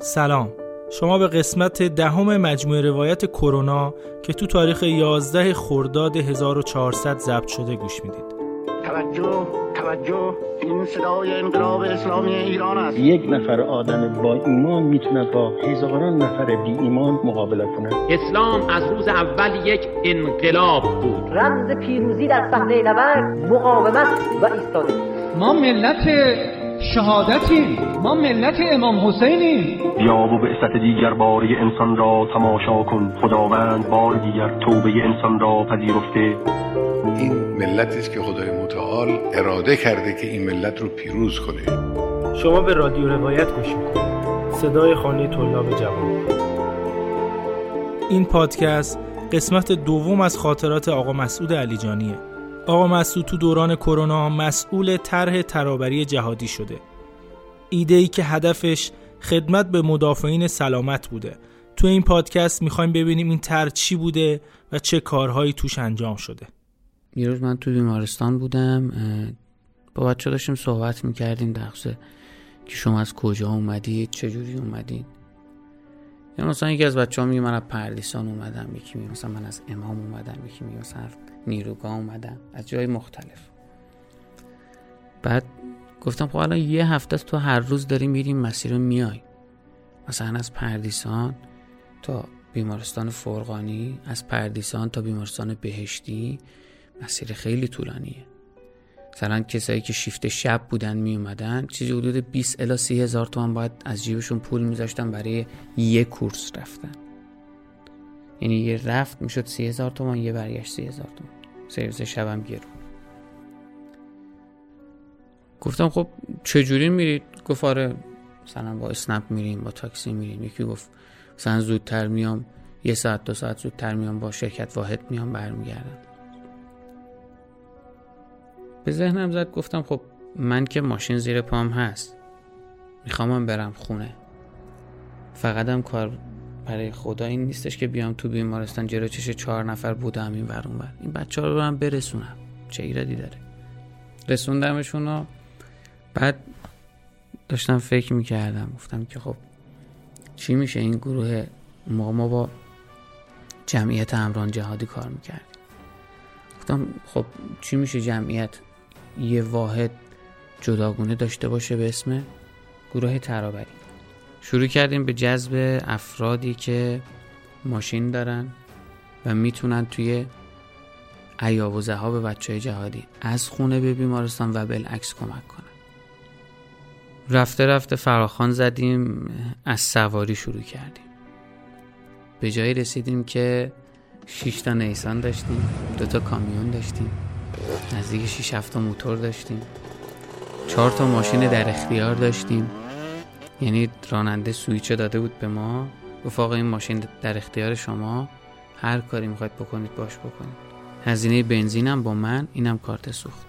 سلام. شما به قسمت دهم مجموعه روایت کرونا که تو تاریخ 11 خرداد 1400 ضبط شده گوش می‌دید. توجه توجه. این صدای انقلاب اسلامی ایران است. یک نفر آدم با ایمان می‌تونه با هزاران نفر بی ایمان مقابله کنه. اسلام از روز اول یک انقلاب بود. رمز پیروزی در صحنه نبرد مقاومت و ایستادگی. ما ملت شهادتیم ما ملت امام حسینیم. بیا و بعثت دیگر باری انسان را تماشا کن. خداوند بار دیگر توبه انسان را پذیرفته. این ملتی است که خدای متعال اراده کرده که این ملت رو پیروز کنه. شما به رادیو روایت گوش صدای خانه طلاب جوان. این پادکست قسمت دوم از خاطرات آقا مسعود علیجانیه. آقا مسعود تو دوران کرونا مسئول طرح ترابری جهادی شده. ایده ای که هدفش خدمت به مدافعین سلامت بوده. تو این پادکست می‌خوایم ببینیم این طرح چی بوده و چه کارهایی توش انجام شده. یه روز من تو بیمارستان بودم با بچه داشتیم صحبت می‌کردیم در که شما از کجا اومدید چجوری اومدید. یا مثلا یکی از بچه ها میگه من از پردیسان اومدم یکی میگه مثلا من از امام اومدم یکی میگه مثلا نیروگاه اومدم از جای مختلف. بعد گفتم خب الان یه هفته تو هر روز داری میریم مسیر رو میای. مثلا از پردیسان تا بیمارستان فرغانی از پردیسان تا بیمارستان بهشتی مسیر خیلی طولانیه. مثلا کسایی که شیفت شب بودن می اومدن چیزی حدود 20 الی 30 هزار تومن باید از جیبشون پول میذاشتن برای یه کورس رفتن. یعنی یه رفت می‌شد 30 هزار تومن یه برگشت 30 هزار تومن سرویس شبم گرون گفتم خب چجوری میرید؟ گفت آره مثلا با اسنپ میریم با تاکسی میریم. یکی گفت مثلا زودتر میام یه ساعت دو ساعت زودتر میام با شرکت واحد میام برمیگردم. به ذهنم زد گفتم خب من که ماشین زیر پام هست. می‌خوام برم خونه. فقط هم کار برای خدا این نیستش که بیام تو بیمارستان جلو چش چهار نفر بودم این ور اون این بچه رو برم برسونم. چه ایرادی داره؟ رسوندمشون و بعد داشتم فکر می‌کردم. گفتم که خب چی میشه این گروه ما ما با جمعیت امران جهادی کار می‌کردیم گفتم خب چی میشه جمعیت یه واحد جداگونه داشته باشه به اسم گروه ترابری؟ شروع کردیم به جذب افرادی که ماشین دارن و می‌تونن توی ایاوزه ها به بچه های جهادی از خونه به بیمارستان و بالعکس کمک کنن. رفته رفته فراخان زدیم از سواری شروع کردیم. به جایی رسیدیم که 6 تا نیسان داشتیم دو تا کامیون داشتیم نزدیک 6 7 تا موتور داشتیم چهار تا ماشین در اختیار داشتیم. یعنی راننده سویچه داده بود به ما. گفت این ماشین در اختیار شما. هر کاری می‌خواید بکنید باش بکنید. هزینه بنزینم با من اینم کارت سوخت.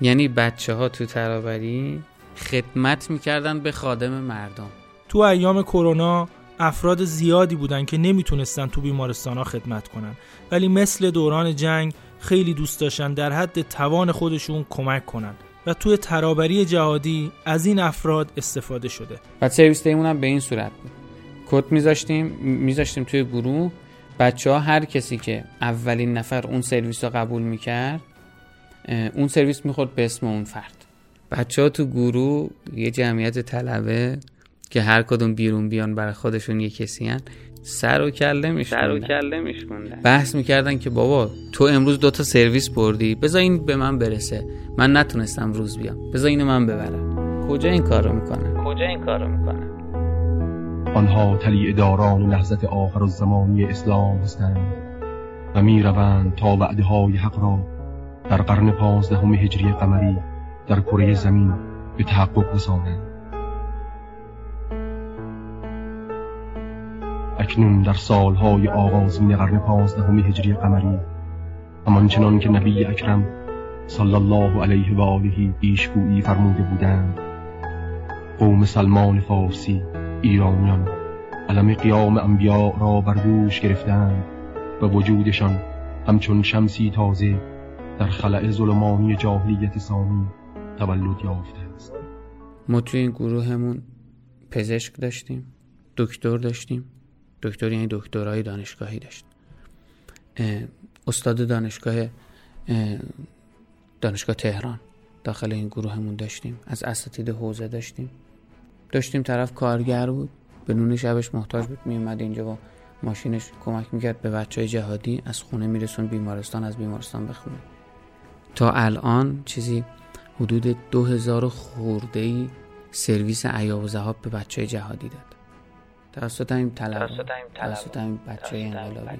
یعنی بچه ها تو ترابری خدمت می‌کردن به خادم مردم. تو ایام کرونا افراد زیادی بودن که نمی‌تونستن تو بیمارستان ها خدمت کنن. ولی مثل دوران جنگ خیلی دوست داشتن در حد توان خودشون کمک کنن. و توی ترابری جهادی از این افراد استفاده شده. و سرویس دیمون هم به این صورت بود. کد میذاشتیم میذاشتیم توی گروه. بچه ها هر کسی که اولین نفر اون سرویس رو قبول می‌کرد اون سرویس می‌خورد به اسم اون فرد. بچه ها تو گروه یه جمعیت طلبه که هر کدوم بیرون بیان برای خودشون یه کسی هن. سر و کله میشوندن سر و کله میشوندن بحث می‌کردن که بابا تو امروز دوتا سرویس بردی بذار این به من برسه. من نتونستم روز بیام. بذار اینو من ببرم. کجا این کارو می‌کنن کجا این کارو می‌کنن آنها تلی داران لحظت آخر الزمانی اسلام هستند و می روند تا وعده های حق را در قرن پانزدهم هجری قمری در کره زمین به تحقق رسانند. اکنون در سالهای آغازین قرن پانزدهم هجری قمری. همانچنان که نبی اکرم صلی الله علیه و آله پیشگویی فرموده بودند. قوم سلمان فارسی ایرانیان علم قیام انبیاء را بر دوش گرفتند و وجودشان همچون شمسی تازه در خلع ظلمانی جاهلیت سامی تولد یافته است. ما توی این گروهمون پزشک داشتیم دکتر داشتیم. دکتر یعنی دکترای دانشگاهی داشت. استاد دانشگاه دانشگاه تهران. داخل این گروهمون داشتیم. از اساتید حوزه داشتیم. داشتیم طرف کارگر بود. به نون شبش محتاج بود. میومد اینجا و ماشینش کمک می‌کرد به بچه جهادی از خونه میرسون بیمارستان از بیمارستان بخونه. تا الان چیزی حدود دو هزار خورده ای سرویس عیاب و زهاب به بچه جهادی داد. توسط این طلب توسط این بچه انقلابی.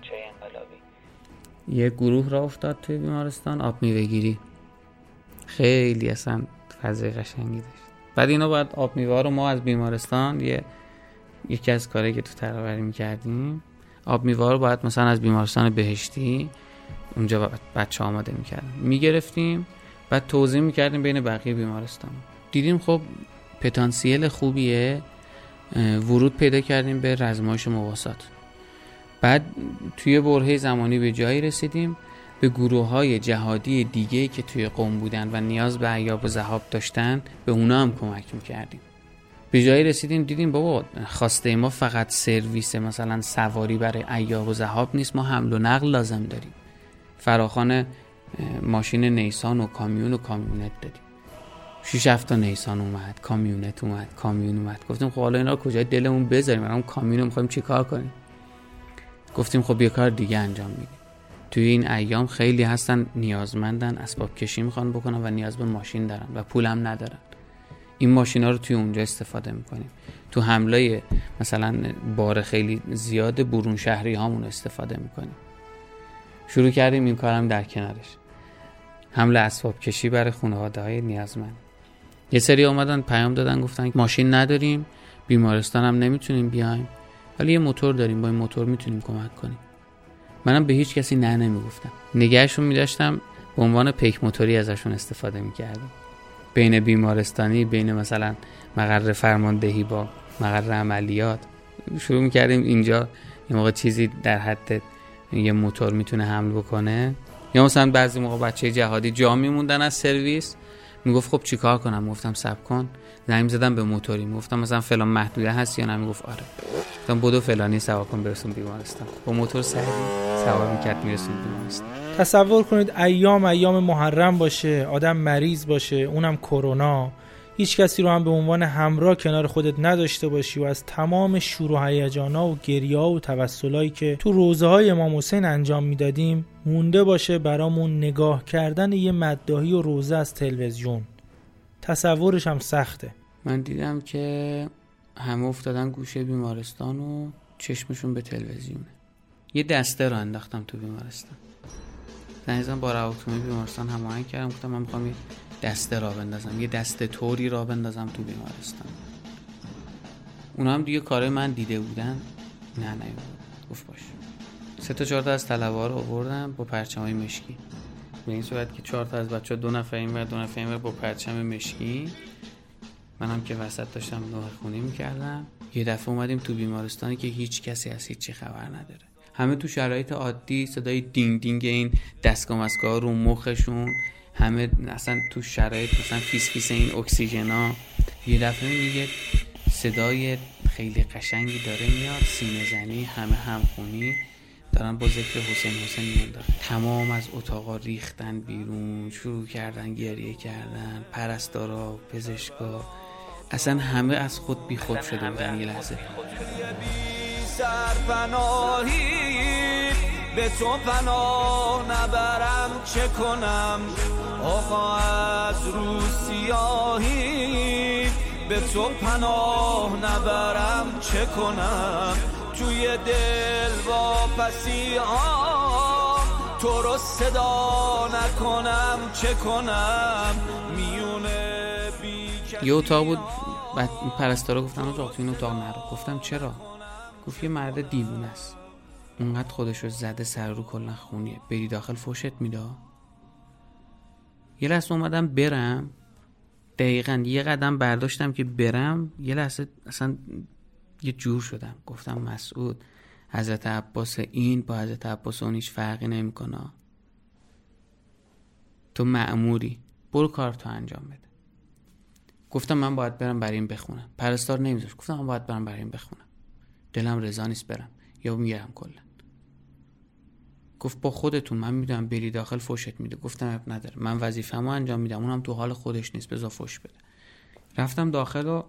یه گروه را افتاد توی بیمارستان آب میوه خیلی اصلا فضای قشنگی داشت. بعد اینا باید آب میوه رو ما از بیمارستان یه یکی از کاری که تو ترابری می‌کردیم آب میوه رو باید مثلا از بیمارستان بهشتی اونجا بچه آماده می‌کردیم می‌گرفتیم بعد توضیح می‌کردیم بین بقیه بیمارستان. دیدیم خب پتانسیل خوبیه. ورود پیدا کردیم به رزمایش مواسات بعد توی برهه زمانی به جایی رسیدیم به گروه های جهادی دیگه که توی قوم بودن و نیاز به عیاب و زهاب داشتن به اونا هم کمک می‌کردیم. به جایی رسیدیم دیدیم بابا خواسته ما فقط سرویس مثلا سواری برای عیاب و زهاب نیست ما حمل و نقل لازم داریم. فراخان ماشین نیسان و کامیون و کامیونت دادیم. شیش هفت نیسان اومد کامیونت اومد کامیون اومد. گفتیم خب حالا اینا کجای دلمون بذاریم؟ الان کامیون می‌خوایم چیکار کنیم؟ گفتیم خب یه کار دیگه انجام میدیم. توی این ایام خیلی هستن نیازمندن اسباب کشی می‌خوان بکنن و نیاز به ماشین دارن و پولم ندارن. این ماشینا رو توی اونجا استفاده می‌کنیم. تو حمله مثلا بار خیلی زیاد برون شهری هامون استفاده می‌کنیم. شروع کردیم این کارم در کنارش. حمل اسباب کشی برای خانواده های نیازمند. یه سری اومدن پیام دادن گفتن ماشین نداریم بیمارستان هم نمی‌تونیم بیایم. ولی یه موتور داریم با این موتور می‌تونیم کمک کنیم. منم به هیچ کسی نه نمی‌گفتم. نگهشون میداشتم به عنوان پیک موتوری ازشون استفاده می‌کردیم بین بیمارستانی بین مثلا مقر فرماندهی با مقر عملیات شروع می‌کردیم اینجا یه موقع چیزی در حد یه موتور می‌تونه حمل بکنه. یا مثلا بعضی موقع بچه جهادی جا میموندن از سرویس. می‌گفت خب چیکار کنم؟ گفتم سب کن. زنگ زدم به موتوری. گفتم مثلا فلان محدوده هست یا نه؟ می‌گفت آره. گفتم بدو فلانی سوار کن برسون بیمارستان. با موتور سریع سوار می‌کرد میرسون بیمارستان. تصور کنید ایام ایام محرم باشه آدم مریض باشه اونم کرونا. هیچ کسی رو هم به عنوان همراه کنار خودت نداشته باشی و از تمام شور و هیجانا و گریه و توسلایی که تو روزه های امام حسین انجام می‌دادیم مونده باشه برامون نگاه کردن یه مدداهی و روزه از تلویزیون. تصورش هم سخته. من دیدم که همه افتادن گوشه بیمارستان و چشمشون به تلویزیونه یه دسته رو انداختم تو بیمارستان. زنگ با رواکتومی بیمارستان هماهنگ کردم. گفتم من می‌خوام دسته را بندازم یه دسته طوری را بندازم تو بیمارستان. اونا هم دیگه کار من دیده بودن. نه نه گفت باش. سه تا چهار تا از طلبه رو آوردم با پرچم های مشکی. به این صورت که چهار تا از بچه دو نفر این و دو نفر این با پرچم مشکی. منم که وسط داشتم نوه خونی می‌کردم. یه دفعه اومدیم تو بیمارستانی که هیچ کسی از هیچی خبر نداره. همه تو شرایط عادی صدای دینگ دینگ این دستگاه رو مخشون. همه اصلا تو شرایط مثلا فیس فیس این اکسیژنا یه دفعه میگه صدای خیلی قشنگی داره میاد سینه زنی همه همخونی. دارن با ذکر حسین حسین میان تمام از اتاقا ریختن بیرون شروع کردن گریه کردن پرستارا پزشکا. اصلا همه از خود بی خود شده بودن یه لحظه. به تو پناه نبرم چه کنم آقا از رو سیاهی به تو پناه نبرم چه کنم؟ توی دل پسی ها تو رو صدا نکنم چه کنم؟ میونه بی یه اتاق بود بعد پرستارا گفتم تو این اتاق نرو. گفتم چرا؟ گفت یه مرد دیوونه است. اونقدر خودش رو زده سر رو کلا خونیه. بری داخل فوشت میده یه لحظه اومدم برم. دقیقا یه قدم برداشتم که برم. یه لحظه اصلا یه جور شدم. گفتم مسعود حضرت عباس این با حضرت عباس اون هیچ فرقی نمی‌کنه. تو معموری برو کار تو انجام بده. گفتم من باید برم برای این بخونم. پرستار نمیذاش. گفتم من باید برم برای این بخونم. دلم رضا نیست برم. یا میرم کلا. گفت با خودتون من می‌دونم بری داخل فوشت میده. گفتم اب نداره. من وظیفه‌مو انجام میدم. اونم تو حال خودش نیست. بذار فوش بده. رفتم داخل و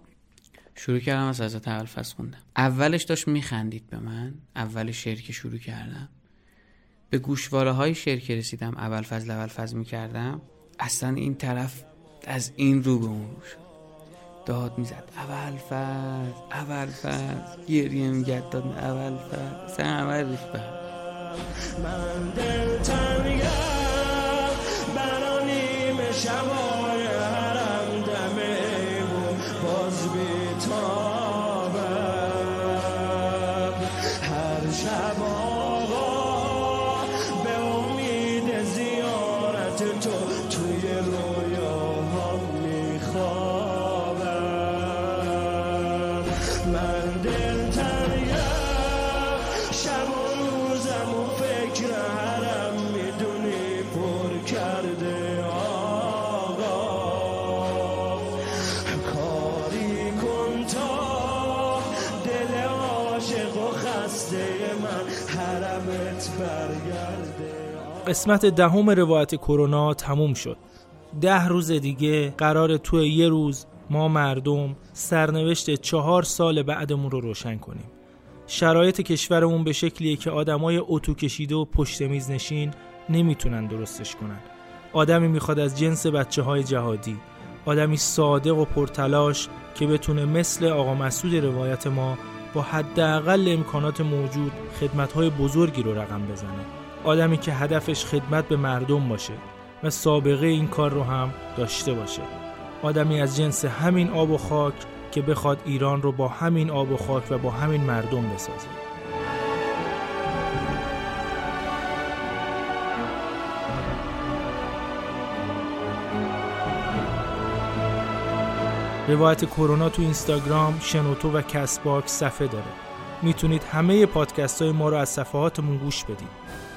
شروع کردم از حضرت ابوالفضل خوندم اولش داشت میخندید به من. اول شعر که شروع کردم. به گوشواره های شعر که رسیدم اول فضل اول فضل می‌کردم. اصلا این طرف از این رو به اون رو داد می‌زد اول فضل اول فضل. گریه میگرد داد اول فضل. سن اول ریخت به من دل تنگم برا نیمه شبای حرم دم ایمون باز بیتابم هر شب آقا به امید زیارت تو توی رویاها میخوابم من دل تنگم شب قسمت دهم روایت کرونا تموم شد. ده روز دیگه قرار توی یه روز ما مردم سرنوشت چهار سال بعدمون رو روشن کنیم. شرایط کشورمون به شکلیه که آدمای اتو کشیده و پشت میز نشین نمی‌تونن درستش کنن. آدمی می‌خواد از جنس بچه های جهادی آدمی صادق و پرتلاش که بتونه مثل آقا مسعود روایت ما با حداقل امکانات موجود خدمتهای بزرگی رو رقم بزنه. آدمی که هدفش خدمت به مردم باشه و سابقه این کار رو هم داشته باشه. آدمی از جنس همین آب و خاک که بخواد ایران رو با همین آب و خاک و با همین مردم بسازه. روایت کرونا تو اینستاگرام، شنوتو و Castbox صفحه داره. می‌تونید همه پادکست های ما رو از صفحاتمون گوش بدید.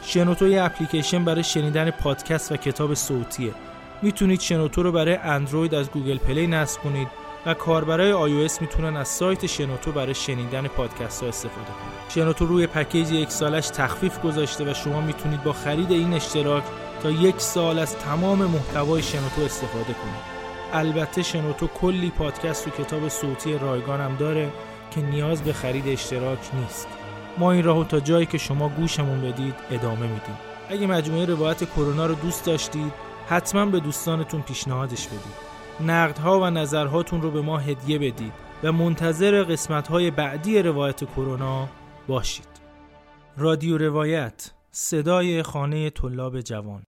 شنوتو یه اپلیکیشن برای شنیدن پادکست و کتاب صوتیه. می‌تونید شنوتو رو برای اندروید از Google Play نصب کنید و کاربرای iOS می‌تونن از سایت شنوتو برای شنیدن پادکست ها استفاده کنید. شنوتو روی پکیج یک سالش تخفیف گذاشته و شما می‌تونید با خرید این اشتراک تا یک سال از تمام محتوای شنوتو استفاده کنید. البته شنوتو کلی پادکست و کتاب صوتی رایگان هم داره که نیاز به خرید اشتراک نیست. ما این راهو تا جایی که شما گوشمون بدید ادامه میدیم. اگه مجموعه روایت کرونا رو دوست داشتید حتما به دوستانتون پیشنهادش بدید. نقدها و نظرهاتون رو به ما هدیه بدید و منتظر قسمت‌های بعدی روایت کرونا باشید. رادیو روایت صدای خانه طلاب جوان